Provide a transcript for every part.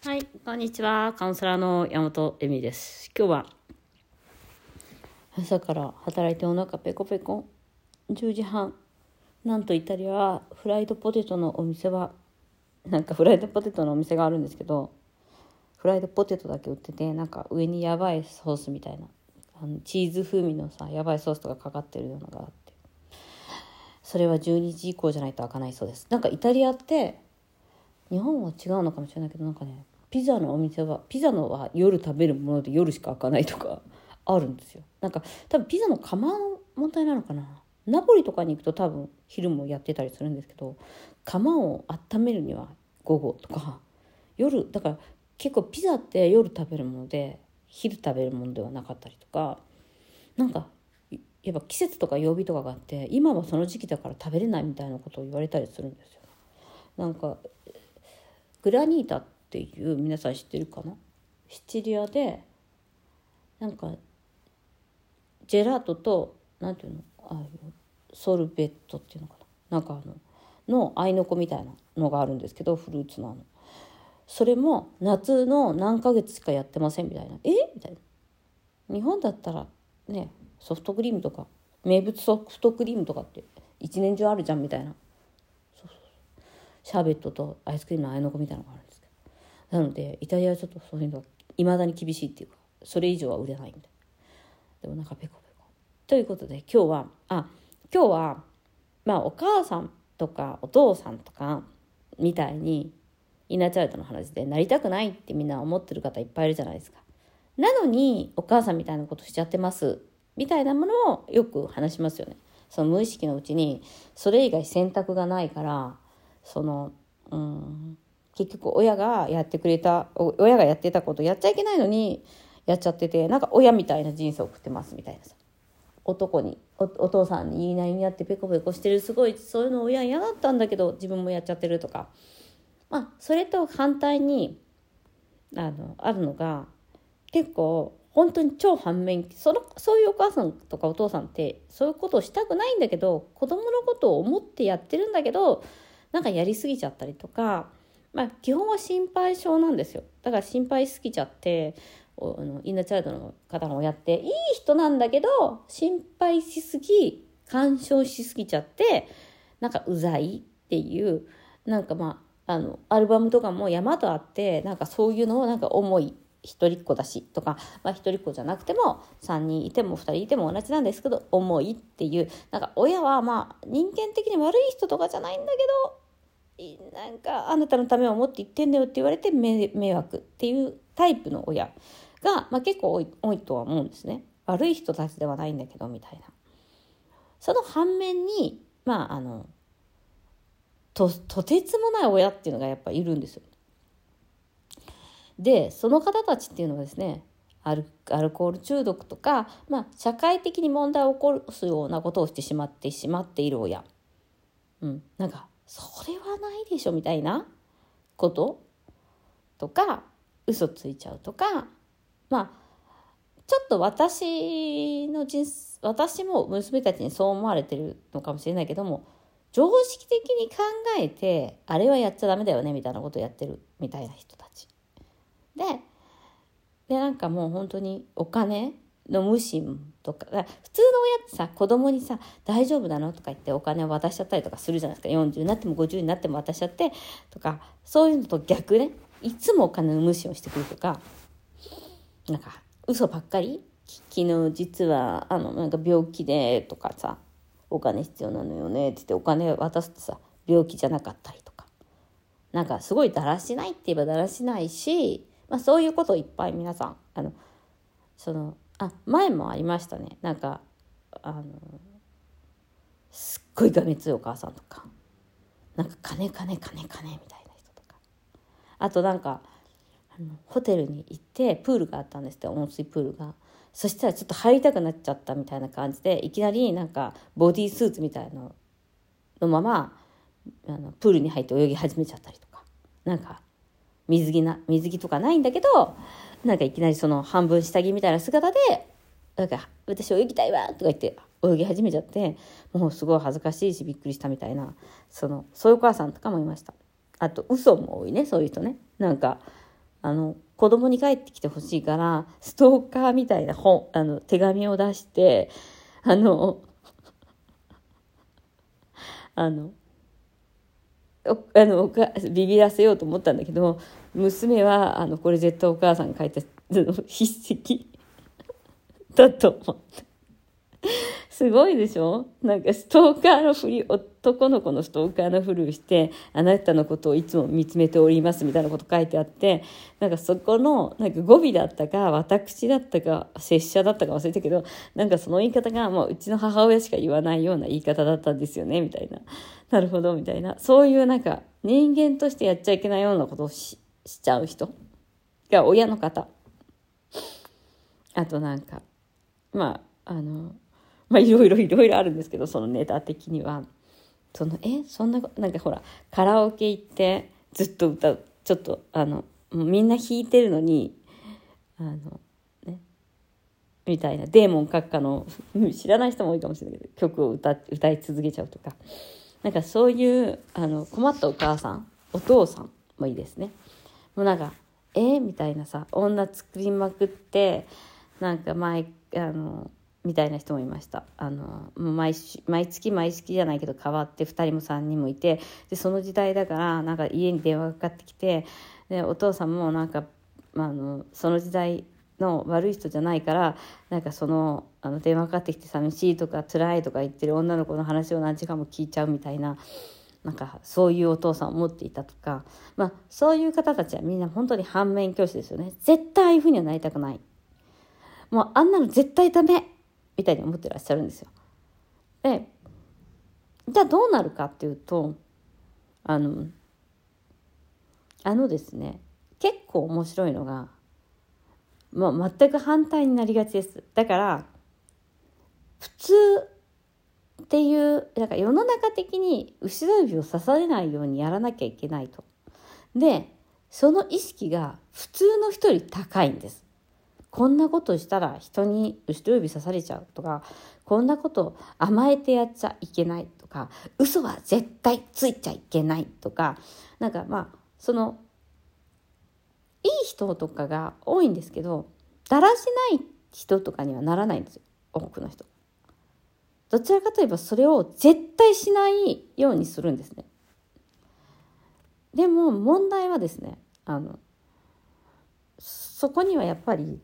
はい、こんにちは。カウンセラーの山本恵美です。今日は朝から働いてお腹ペコペコ。10時半。なんとイタリアはフライドポテトのお店は、なんかフライドポテトのお店があるんですけど、フライドポテトだけ売ってて、なんか上にやばいソースみたいな、あのチーズ風味のさ、やばいソースとかかかってるようなのがあって。それは12時以降じゃないと開かないそうです。なんかイタリアって、日本は違うのかもしれないけどなんかねピザのお店はピザのは夜食べるもので夜しか開かないとか あるんですよなんか多分ピザの窯の問題なのかなナポリとかに行くと多分昼もやってたりするんですけど窯を温めるには午後とか夜だから結構ピザって夜食べるもので昼食べるものではなかったりとかなんかやっぱ季節とか曜日とかがあって今はその時期だから食べれないみたいなことを言われたりするんですよ。なんかグラニータっていう皆さん知ってるかな？シチリアでなんかジェラートとなんていうの？ああいうソルベットっていうのかな？なんかあのの合いの子みたいなのがあるんですけどフルーツのあの。それも夏の何ヶ月しかやってませんみたいな。え？みたいな。日本だったらねソフトクリームとか名物ソフトクリームとかって一年中あるじゃんみたいな。シャーベットとアイスクリームのあいの子みたいなのがあるんですけど。なのでイタリアはちょっとそういうのはいまだに厳しいっていうかそれ以上は売れないんででもなんかペコペコ。ということで今日はあ今日はまあお母さんとかお父さんとかみたいにイナチャイルドの話でなりたくないってみんな思ってる方いっぱいいるじゃないですか。なのにお母さんみたいなことしちゃってますみたいなものをよく話しますよね。その無意識のうちにそれ以外選択がないからその、うん、結局親がやってくれた親がやってたことやっちゃいけないのにやっちゃっててなんか親みたいな人生を送ってますみたいなさ。男にお父さんに言いなりにやってペコペコしてるすごいそういうの親嫌だったんだけど自分もやっちゃってるとか。まあそれと反対にあのあるのが結構本当に超反面そのそういうお母さんとかお父さんってそういうことをしたくないんだけど子供のことを思ってやってるんだけどなんかやりすぎちゃったりとか、まあ、基本は心配性なんですよ。だから心配しすぎちゃっておあのインナーチャイルドの方の親っていい人なんだけど心配しすぎ干渉しすぎちゃってなんかうざいっていうなんかまああのアルバムとかも山とあってなんかそういうのをなんか重い。一人っ子だしとか、まあ、一人っ子じゃなくても3人いても2人いても同じなんですけど重いっていうなんか親はまあ人間的に悪い人とかじゃないんだけどなんかあなたのためを思って言ってんだよって言われて迷惑っていうタイプの親が、まあ、結構多い多いとは思うんですね。悪い人たちではないんだけどみたいな。その反面にまああのととてつもない親っていうのがやっぱいるんですよ。でその方たちっていうのはですねアルコール中毒とか、まあ、社会的に問題を起こすようなことをしてしまってしまっている親、うん、なんかそれはないでしょみたいなこと？とか嘘ついちゃうとか。まあちょっと私の人私も娘たちにそう思われてるのかもしれないけども常識的に考えてあれはやっちゃダメだよねみたいなことをやってるみたいな人たち。ででなんかもう本当にお金の無心とか普通の親ってさ子供にさ「大丈夫なの?」とか言ってお金を渡しちゃったりとかするじゃないですか40になっても50になっても渡しちゃってとかそういうのと逆ねいつもお金の無視をしてくるとかなんか嘘ばっかり？昨日実はあのなんか病気でとかさお金必要なのよねって言ってお金渡すとさ病気じゃなかったりとかなんかすごいだらしないって言えばだらしないしまあ、そういうことをいっぱい皆さんあのそのあ前もありましたね。なんかあのすっごいがめついお母さんとか。なんか金金金金みたいな人とか。あとなんかあのホテルに行ってプールがあったんですって。温水プールが。そしたらちょっと入りたくなっちゃったみたいな感じでいきなりなんかボディースーツみたいなのままあのプールに入って泳ぎ始めちゃったりとか。なんか水着な水着とかないんだけどなんかいきなりその半分下着みたいな姿で「なんか私泳ぎたいわ」とか言って泳ぎ始めちゃってもうすごい恥ずかしいしびっくりしたみたいなそのそういうお母さんとかもいました。あと嘘も多いねそういう人ね。なんかあの子供に帰ってきてほしいからストーカーみたいな本あの手紙を出してあのあのあのビビらせようと思ったんだけど娘はあのこれ絶対お母さんが書いた筆跡 だと思った。すごいでしょ？なんかストーカーのふり、男の子のストーカーのふりをして、あなたのことをいつも見つめておりますみたいなこと書いてあって、なんかそこの、なんか語尾だったか、私だったか、拙者だったか忘れたけど、なんかその言い方がもううちの母親しか言わないような言い方だったんですよね、みたいな。なるほど、みたいな。そういうなんか人間としてやっちゃいけないようなことをししちゃう人？が親の方。あとなんか、まあ、あの、まあいろいろいろいろあるんですけどそのネタ的には。そのえ？そんななんかほらカラオケ行ってずっと歌う。ちょっとあのみんな弾いてるのにあのね？みたいな。デーモン閣下の知らない人も多いかもしれないけど曲を歌歌い続けちゃうとか。なんかそういうあの困ったお母さんお父さんもいいですね。もうなんかえ、みたいなさ女作りまくってなんか前あのみたいな人もいました。あのもう毎毎月毎月じゃないけど変わって2人も3人もいてでその時代だからなんか家に電話がかかってきてでお父さんもなんか、ま、あのその時代の悪い人じゃないからなんかそのあの電話かかってきて寂しいとか辛いとか言ってる女の子の話を何時間も聞いちゃうみたいななんかそういうお父さんを持っていたとか、まあ、そういう方たちはみんな本当に反面教師ですよね絶対ああいうふうにはなりたくないもうあんなの絶対ダメみたいに思ってらっしゃるんですよ。でじゃあどうなるかっていうとあのあのですね結構面白いのが、まあ、全く反対になりがちです。だから普通っていうなんか世の中的に後ろ指を刺されないようにやらなきゃいけないと。でその意識が普通の人より高いんです。こんなことしたら人に後ろ指刺されちゃうとかこんなこと甘えてやっちゃいけないとか嘘は絶対ついちゃいけないとかなんかまあそのいい人とかが多いんですけどだらしない人とかにはならないんですよ多くの人。どちらかといえばそれを絶対しないようにするんですね。でも問題はですねあのそこにはやっぱり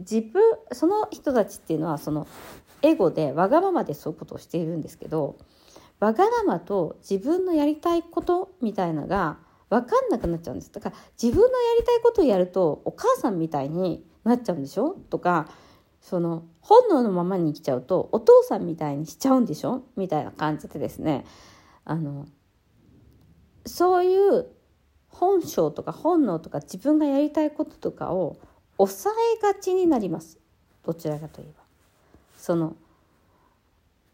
自分その人たちっていうのはそのエゴでわがままでそういうことをしているんですけどわがままと自分のやりたいことみたいなが分かんなくなっちゃうんですだから自分のやりたいことをやるとお母さんみたいになっちゃうんでしょ？とかその本能のままに生きちゃうとお父さんみたいにしちゃうんでしょ？みたいな感じでですね。あのそういう本性とか本能とか自分がやりたいこととかを抑えがちになります。どちらかといえば。その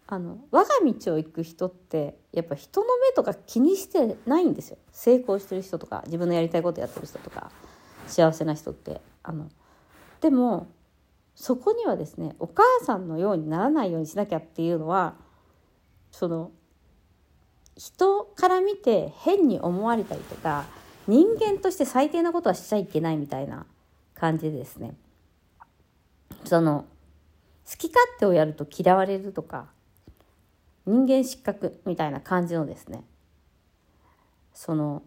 あの我が道を行く人ってやっぱ人の目とか気にしてないんですよ。成功してる人とか自分のやりたいことやってる人とか幸せな人って。あのでもそこにはですねお母さんのようにならないようにしなきゃっていうのはその人から見て変に思われたりとか人間として最低なことはしちゃいけないみたいな感じですね。その好き勝手をやると嫌われるとか人間失格みたいな感じのですねその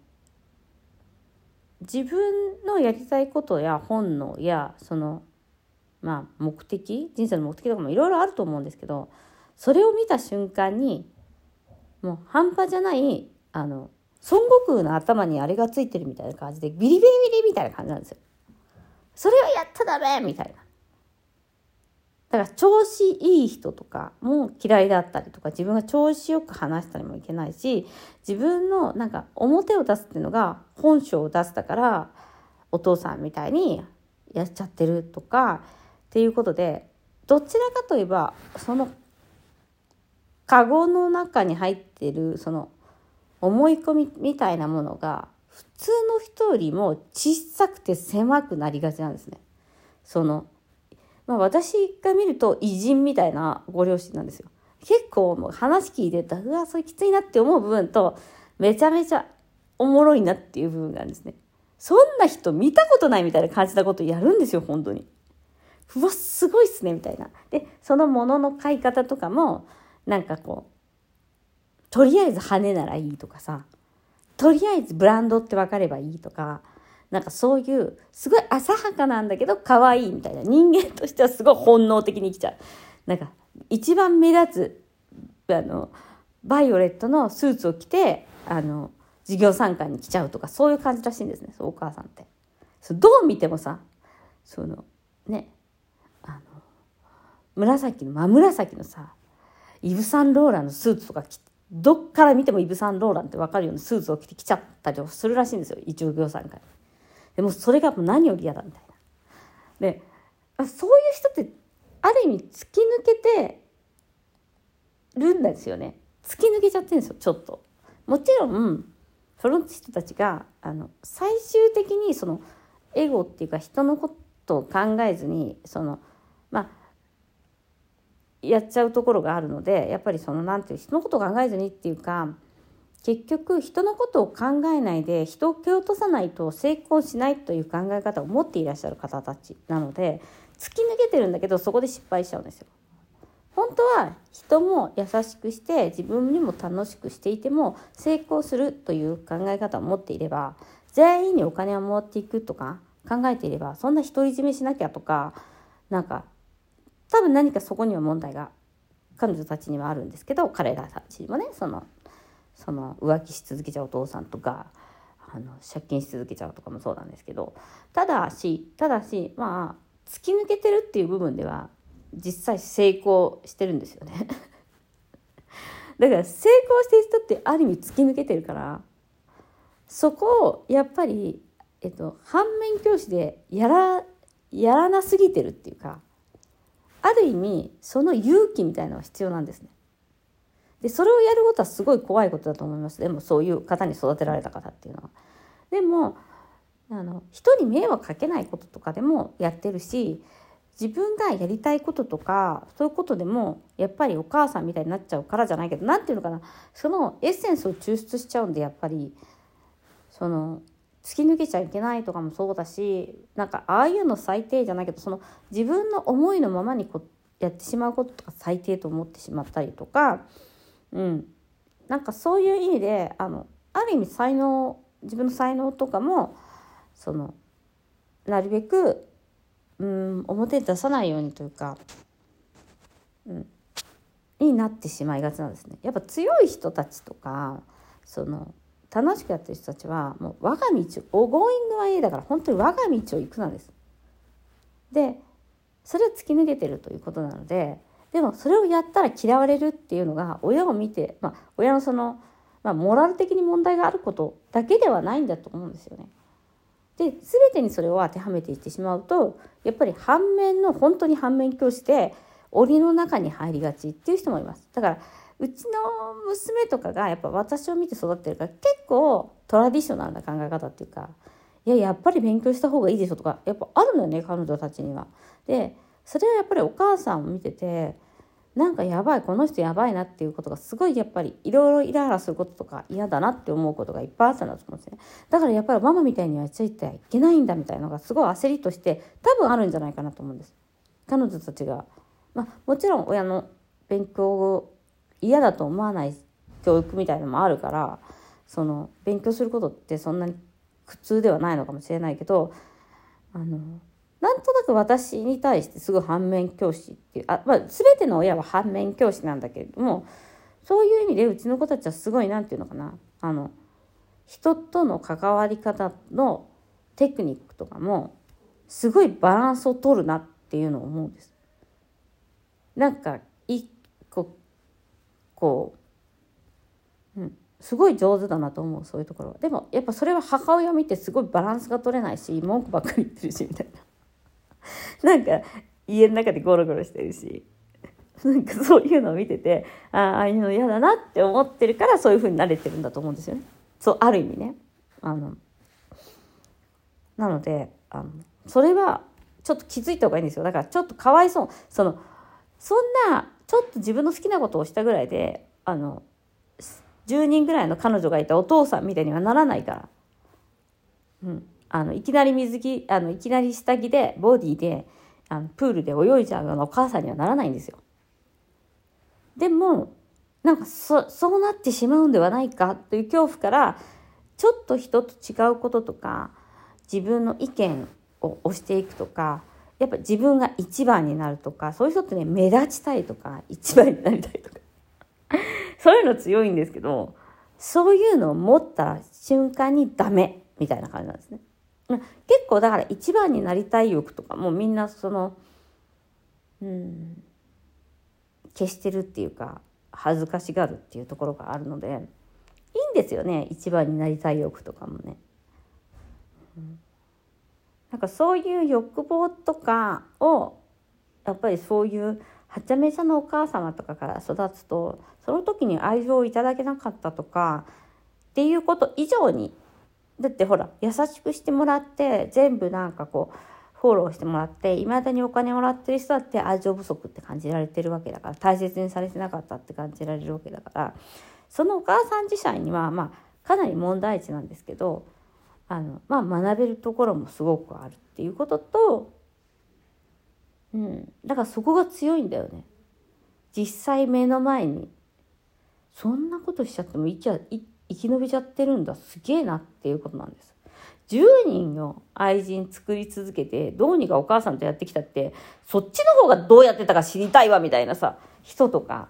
自分のやりたいことや本能やそのまあ目的？人生の目的とかもいろいろあると思うんですけどそれを見た瞬間にもう半端じゃないあの孫悟空の頭にあれがついてるみたいな感じでビリビリビリみたいな感じなんですよ。それはやったダメみたいな。だから調子いい人とかも嫌いだったりとか自分が調子よく話したりもいけないし自分のなんか表を出すっていうのが本性を出すだからお父さんみたいにやっちゃってるとかっていうことでどちらかといえばそのカゴの中に入ってるその思い込みみたいなものが普通の人よりも小さくて狭くなりがちなんですね。そのまあ、私が見ると偉人みたいなご両親なんですよ。結構もう話聞いてたうわそれきついなって思う部分とめちゃめちゃおもろいなっていう部分があるんですね。そんな人見たことないみたいな感じなことやるんですよ本当に。うわすごいっすねみたいな。でそのものの買い方とかもなんかこうとりあえず羽ならいいとかさとりあえずブランドって分かればいいとかなんかそういうすごい浅はかなんだけど可愛いみたいな人間としてはすごい本能的に生きちゃう。なんか一番目立つあのバイオレットのスーツを着てあの授業参観に来ちゃうとかそういう感じらしいんですねお母さんって。どう見てもさそのね紫の真紫のさイヴ・サンローランのスーツとか着てどっから見てもイヴ・サンローランって分かるようなスーツを着てきちゃったりするらしいんですよ一応業参観でもそれがもう何より嫌だみたいな。でそういう人ってある意味突き抜けてるんですよね突き抜けちゃってるんですよちょっと。もちろんその人たちがあの最終的にそのエゴっていうか人のことを考えずにそのまあやっちゃうところがあるのでやっぱりその何て言う人のこと考えずにっていうか結局人のことを考えないで人を蹴落とさないと成功しないという考え方を持っていらっしゃる方たちなので突き抜けてるんだけどそこで失敗しちゃうんですよ。本当は人も優しくして自分にも楽しくしていても成功するという考え方を持っていれば全員にお金をもらっていくとか考えていればそんな独り占めしなきゃとかなんか多分何かそこには問題が彼女たちにはあるんですけど彼らたちもねそのその浮気し続けちゃうお父さんとかあの借金し続けちゃうとかもそうなんですけどただしただしまあ突き抜けてるっていう部分では実際成功してるんですよね。だから成功してる人ってある意味突き抜けてるからそこをやっぱり、えっと、反面教師でやらやらなすぎてるっていうかある意味その勇気みたいのは必要なんですね。でそれをやることはすごい怖いことだと思いますでもそういう方に育てられた方っていうのは。でもあの人に迷惑かけないこととかでもやってるし自分がやりたいこととかそういうことでもやっぱりお母さんみたいになっちゃうからじゃないけど何て言うのかなそのエッセンスを抽出しちゃうんでやっぱりその突き抜けちゃいけないとかもそうだしなんかああいうの最低じゃないけどその自分の思いのままにこやってしまうこととか最低と思ってしまったりとかうん、なんかそういう意味であのある意味才能自分の才能とかもそのなるべく、うん、表に出さないようにというか、うん、になってしまいがちなんですね。やっぱ強い人たちとかその楽しくやってる人たちはもう我が道を「ゴーイングは A」だから本当に我が道を行くなんです。でそれを突き抜けてるということなのででもそれをやったら嫌われるっていうのが親を見て、まあ、親のその、まあ、モラル的に問題があることだけではないんだと思うんですよね。で全てにそれを当てはめていってしまうとやっぱり反面の本当に反面教師で檻の中に入りがちっていう人もいます。だからうちの娘とかがやっぱ私を見て育ってるから結構トラディショナルな考え方っていうかいややっぱり勉強した方がいいでしょとかやっぱあるのよね彼女たちには。でそれはやっぱりお母さんを見ててなんかやばいこの人やばいなっていうことがすごいやっぱりいろいろイライラすることとか嫌だなって思うことがいっぱいあったんだと思うんですね。だからやっぱりママみたいにはついてはいけないんだみたいなのがすごい焦りとして多分あるんじゃないかなと思うんです。彼女たちが。まあもちろん親の勉強嫌だと思わない教育みたいのもあるからその勉強することってそんなに苦痛ではないのかもしれないけどあのなんとなく私に対してすごい反面教師っていうあ、まあ、全ての親は反面教師なんだけれどもそういう意味でうちの子たちはすごい何て言うのかなあの人との関わり方のテクニックとかもすごいバランスを取るなっていうのを思うんです。なんかこう、うん、すごい上手だなと思うそういうところは。でもやっぱそれは母親を見てすごいバランスが取れないし文句ばっかり言ってるしみたいな。なんか家の中でゴロゴロしてるしなんかそういうのを見ててあああいうの嫌だなって思ってるからそういうふうになれてるんだと思うんですよね。そうある意味ね。あのなのであのそれはちょっと気づいた方がいいんですよだからちょっとかわいそうそのそんなちょっと自分の好きなことをしたぐらいであの10人ぐらいの彼女がいたお父さんみたいにはならないから、うん、あのいきなり水着あのいきなり下着でボディであのプールで泳いじゃうようなお母さんにはならないんですよ。でもなんかそそうなってしまうんではないかという恐怖からちょっと人と違うこととか自分の意見を押していくとかやっぱ自分が一番になるとかそういう人ってね目立ちたいとか一番になりたいとか そういうの強いんですけどそういうのを持った瞬間にダメみたいな感じなんですね。結構だから一番になりたい欲とかもみんなそのうん消してるっていうか恥ずかしがるっていうところがあるのでいいんですよね一番になりたい欲とかもね。なんかそういう欲望とかをやっぱりそういうはちゃめちゃのお母様とかから育つとその時に愛情をいただけなかったとかっていうこと以上にだってほら優しくしてもらって全部なんかこうフォローしてもらっていまだにお金もらってる人だって愛情不足って感じられてるわけだから大切にされてなかったって感じられるわけだからそのお母さん自体にはまあかなり問題児なんですけどあの、まあ、学べるところもすごくあるっていうことと、うん、だからそこが強いんだよね。実際目の前にそんなことしちゃっても生き生き延びちゃってるんだすげえなっていうことなんです。10人の愛人作り続けてどうにかお母さんとやってきたってそっちの方がどうやってたか知りたいわみたいなさ人とか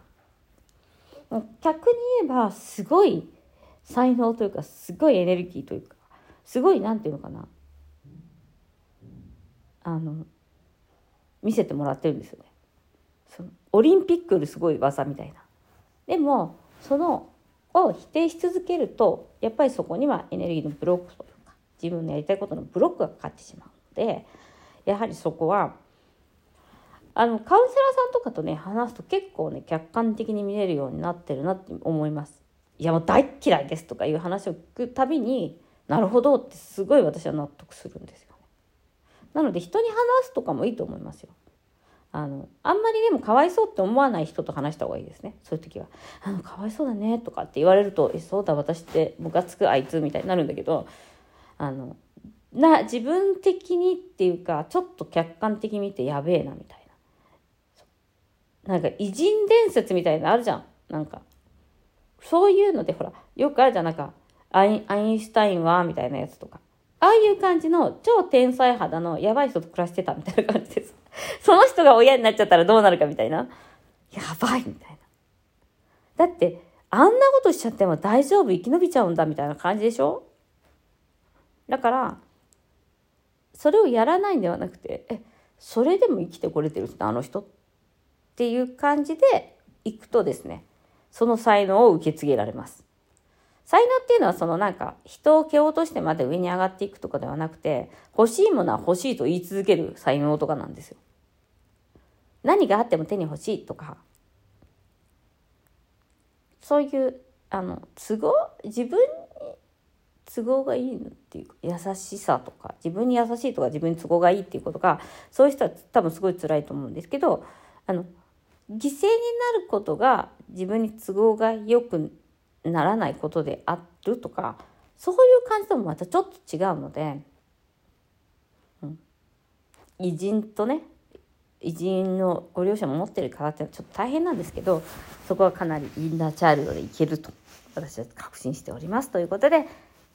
逆に言えばすごい才能というかすごいエネルギーというかすごいなんていうのかなあの見せてもらってるんですよね。そのオリンピックよりすごい技みたいな。でもそのを否定し続けるとやっぱりそこにはエネルギーのブロックというか自分のやりたいことのブロックがかかってしまうのでやはりそこはあのカウンセラーさんとかとね話すと結構ね客観的に見れるようになってるなって思います。いやもう大嫌いですとかいう話を聞くたびになるほどってすごい私は納得するんですよね。なので人に話すとかもいいと思いますよ。あの、あんまりでもかわいそうって思わない人と話した方がいいですね。そういう時は。あの、かわいそうだねとかって言われると、え、そうだ、私ってムカつくあいつみたいになるんだけど、あの、な、自分的にっていうか、ちょっと客観的に見てやべえなみたいな。なんか偉人伝説みたいなのあるじゃん。なんか。そういうので、ほら、よくあるじゃん。なんか、アインシュタインはみたいなやつとか。ああいう感じの超天才肌のやばい人と暮らしてたみたいな感じです。その人が親になっちゃったらどうなるかみたいな。やばいみたいな。だって、あんなことしちゃっても大丈夫生き延びちゃうんだみたいな感じでしょ？だから、それをやらないんではなくて、え、それでも生きてこれてるってあの人？っていう感じでいくとですね、その才能を受け継げられます。才能っていうのはそのなんか人を蹴落としてまで上に上がっていくとかではなくて欲しいものは欲しいと言い続ける才能とかなんですよ。何があっても手に欲しいとかそういうあの都合？自分に都合がいいっていう優しさとか自分に優しいとか自分に都合がいいっていうことがそういう人は多分すごい辛いと思うんですけどあの犠牲になることが自分に都合がよくならないことであるとかそういう感じともまたちょっと違うので、うん、偉人とね偉人のご両親も持ってる方っていうのはちょっと大変なんですけどそこはかなりインナーチャイルドでいけると私は確信しております。ということで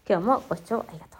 今日もご視聴ありがとう。